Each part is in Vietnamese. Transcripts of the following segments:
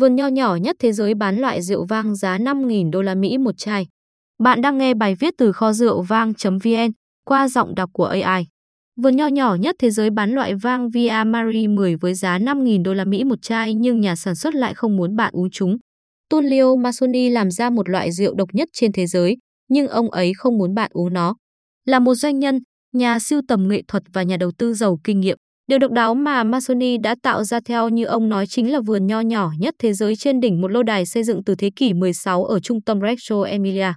Vườn nho nhỏ nhất thế giới bán loại rượu vang giá 5.000 đô la Mỹ một chai. Bạn đang nghe bài viết từ kho rượu vang.vn qua giọng đọc của AI. Vườn nho nhỏ nhất thế giới bán loại vang Via Marie 10 với giá 5.000 đô la Mỹ một chai nhưng nhà sản xuất lại không muốn bạn uống chúng. Tullio Masoni làm ra một loại rượu độc nhất trên thế giới, nhưng ông ấy không muốn bạn uống nó. Là một doanh nhân, nhà siêu tầm nghệ thuật và nhà đầu tư giàu kinh nghiệm, điều độc đáo mà Masoni đã tạo ra theo như ông nói chính là vườn nho nhỏ nhất thế giới trên đỉnh một lô đài xây dựng từ thế kỷ 16 ở trung tâm Reggio Emilia.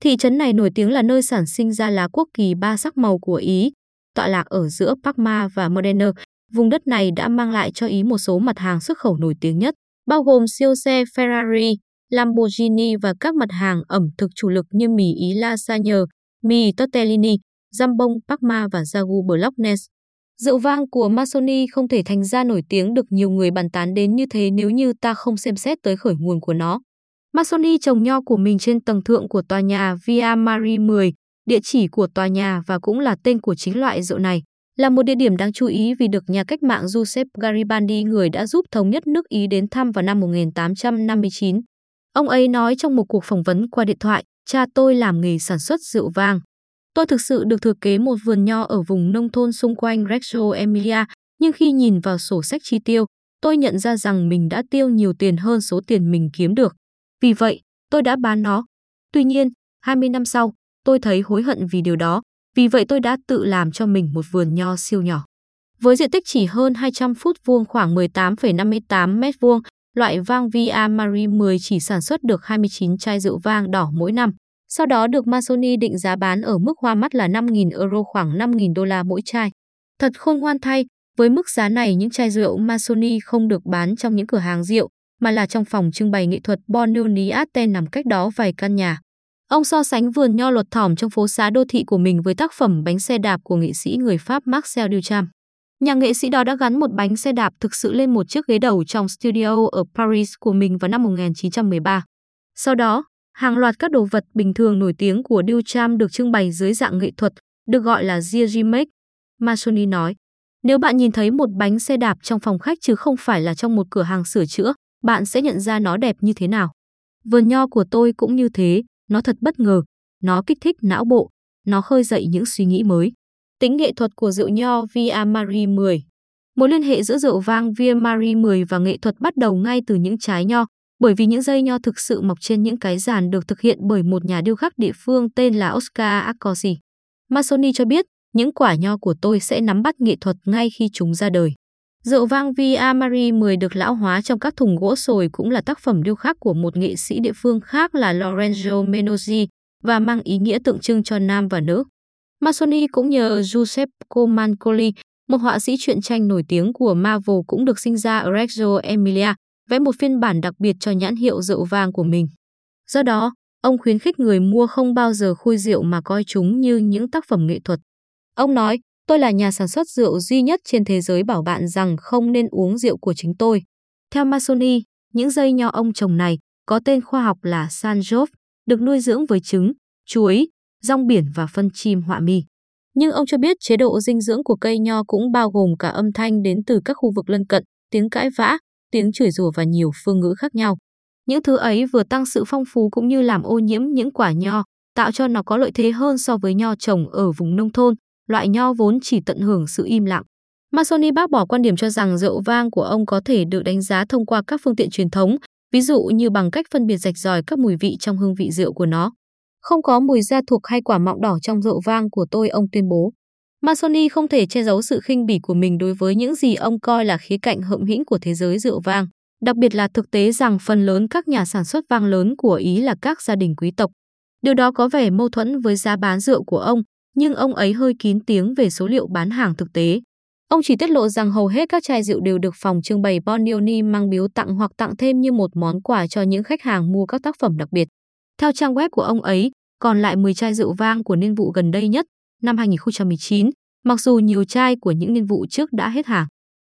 Thị trấn này nổi tiếng là nơi sản sinh ra lá quốc kỳ ba sắc màu của Ý, tọa lạc ở giữa Parma và Modena. Vùng đất này đã mang lại cho Ý một số mặt hàng xuất khẩu nổi tiếng nhất, bao gồm siêu xe Ferrari, Lamborghini và các mặt hàng ẩm thực chủ lực như mì Ý lasagne, mì tortellini, jambon Parma và ragu Bolognese. Rượu vang của Masoni không thể thành ra nổi tiếng được nhiều người bàn tán đến như thế nếu như ta không xem xét tới khởi nguồn của nó. Masoni trồng nho của mình trên tầng thượng của tòa nhà Via Marie 10, địa chỉ của tòa nhà và cũng là tên của chính loại rượu này, là một địa điểm đáng chú ý vì được nhà cách mạng Giuseppe Garibaldi người đã giúp thống nhất nước Ý đến thăm vào năm 1859. Ông ấy nói trong một cuộc phỏng vấn qua điện thoại, cha tôi làm nghề sản xuất rượu vang. Tôi thực sự được thừa kế một vườn nho ở vùng nông thôn xung quanh Reggio Emilia, nhưng khi nhìn vào sổ sách chi tiêu, tôi nhận ra rằng mình đã tiêu nhiều tiền hơn số tiền mình kiếm được. Vì vậy, tôi đã bán nó. Tuy nhiên, 20 năm sau, tôi thấy hối hận vì điều đó, vì vậy tôi đã tự làm cho mình một vườn nho siêu nhỏ. Với diện tích chỉ hơn 200 phút vuông khoảng 18,58 mét vuông, loại vang Via Marie 10 chỉ sản xuất được 29 chai rượu vang đỏ mỗi năm. Sau đó được Masoni định giá bán ở mức hoa mắt là 5.000 euro khoảng 5.000 đô la mỗi chai. Thật khôn ngoan thay, với mức giá này những chai rượu Masoni không được bán trong những cửa hàng rượu, mà là trong phòng trưng bày nghệ thuật Bononi Aten nằm cách đó vài căn nhà. Ông so sánh vườn nho luật thỏm trong phố xá đô thị của mình với tác phẩm bánh xe đạp của nghệ sĩ người Pháp Marcel Duchamp. Nhà nghệ sĩ đó đã gắn một bánh xe đạp thực sự lên một chiếc ghế đầu trong studio ở Paris của mình vào năm 1913. Sau đó, hàng loạt các đồ vật bình thường nổi tiếng của Duchamp được trưng bày dưới dạng nghệ thuật, được gọi là Giagimek. Masoni nói, nếu bạn nhìn thấy một bánh xe đạp trong phòng khách chứ không phải là trong một cửa hàng sửa chữa, bạn sẽ nhận ra nó đẹp như thế nào. Vườn nho của tôi cũng như thế, nó thật bất ngờ, nó kích thích não bộ, nó khơi dậy những suy nghĩ mới. Tính nghệ thuật của rượu nho Via Marie 10 Mối liên hệ giữa rượu vang Via Marie 10 và nghệ thuật bắt đầu ngay từ những trái nho, bởi vì những dây nho thực sự mọc trên những cái giàn được thực hiện bởi một nhà điêu khắc địa phương tên là Oscar Accorsi. Masoni cho biết, những quả nho của tôi sẽ nắm bắt nghệ thuật ngay khi chúng ra đời. Rượu vang Via Marie 10 được lão hóa trong các thùng gỗ sồi cũng là tác phẩm điêu khắc của một nghệ sĩ địa phương khác là Lorenzo Menozzi và mang ý nghĩa tượng trưng cho nam và nữ. Masoni cũng nhờ Giuseppe Mancoli, một họa sĩ truyện tranh nổi tiếng của Marvel cũng được sinh ra ở Reggio Emilia, vẽ một phiên bản đặc biệt cho nhãn hiệu rượu vang của mình. Do đó, ông khuyến khích người mua không bao giờ khui rượu mà coi chúng như những tác phẩm nghệ thuật. Ông nói, tôi là nhà sản xuất rượu duy nhất trên thế giới bảo bạn rằng không nên uống rượu của chính tôi. Theo Masoni, những dây nho ông trồng này có tên khoa học là Sanjov, được nuôi dưỡng với trứng, chuối, rong biển và phân chim họa mi. Nhưng ông cho biết chế độ dinh dưỡng của cây nho cũng bao gồm cả âm thanh đến từ các khu vực lân cận, tiếng cãi vã, tiếng chửi rủa và nhiều phương ngữ khác nhau. Những thứ ấy vừa tăng sự phong phú cũng như làm ô nhiễm những quả nho, tạo cho nó có lợi thế hơn so với nho trồng ở vùng nông thôn, loại nho vốn chỉ tận hưởng sự im lặng. Masoni bác bỏ quan điểm cho rằng rượu vang của ông có thể được đánh giá thông qua các phương tiện truyền thống, ví dụ như bằng cách phân biệt rạch ròi các mùi vị trong hương vị rượu của nó. Không có mùi da thuộc hay quả mọng đỏ trong rượu vang của tôi, ông tuyên bố. Masoni không thể che giấu sự khinh bỉ của mình đối với những gì ông coi là khía cạnh hậm hĩnh của thế giới rượu vang, đặc biệt là thực tế rằng phần lớn các nhà sản xuất vang lớn của Ý là các gia đình quý tộc. Điều đó có vẻ mâu thuẫn với giá bán rượu của ông, nhưng ông ấy hơi kín tiếng về số liệu bán hàng thực tế. Ông chỉ tiết lộ rằng hầu hết các chai rượu đều được phòng trưng bày Bonioni mang biếu tặng hoặc tặng thêm như một món quà cho những khách hàng mua các tác phẩm đặc biệt. Theo trang web của ông ấy, còn lại 10 chai rượu vang của niên vụ gần đây nhất, năm 2019, mặc dù nhiều chai của những niên vụ trước đã hết hàng.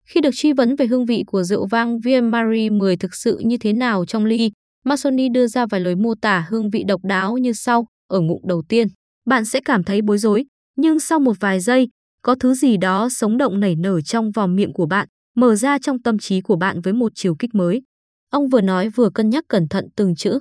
Khi được truy vấn về hương vị của rượu vang Vie Marie 10 thực sự như thế nào trong ly, Masoni đưa ra vài lời mô tả hương vị độc đáo như sau, ở ngụm đầu tiên. Bạn sẽ cảm thấy bối rối, nhưng sau một vài giây, có thứ gì đó sống động nảy nở trong vòng miệng của bạn, mở ra trong tâm trí của bạn với một chiều kích mới. Ông vừa nói vừa cân nhắc cẩn thận từng chữ.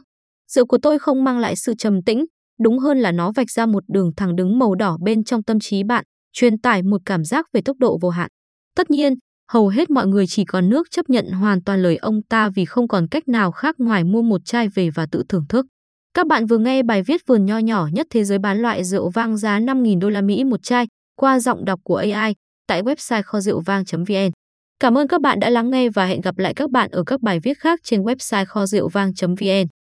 Rượu của tôi không mang lại sự trầm tĩnh, đúng hơn là nó vạch ra một đường thẳng đứng màu đỏ bên trong tâm trí bạn, truyền tải một cảm giác về tốc độ vô hạn. Tất nhiên, hầu hết mọi người chỉ còn nước chấp nhận hoàn toàn lời ông ta vì không còn cách nào khác ngoài mua một chai về và tự thưởng thức. Các bạn vừa nghe bài viết vườn nho nhỏ nhất thế giới bán loại rượu vang giá 5.000 đô la Mỹ một chai qua giọng đọc của AI tại website kho rượu vang.vn. Cảm ơn các bạn đã lắng nghe và hẹn gặp lại các bạn ở các bài viết khác trên website kho rượu vang.vn.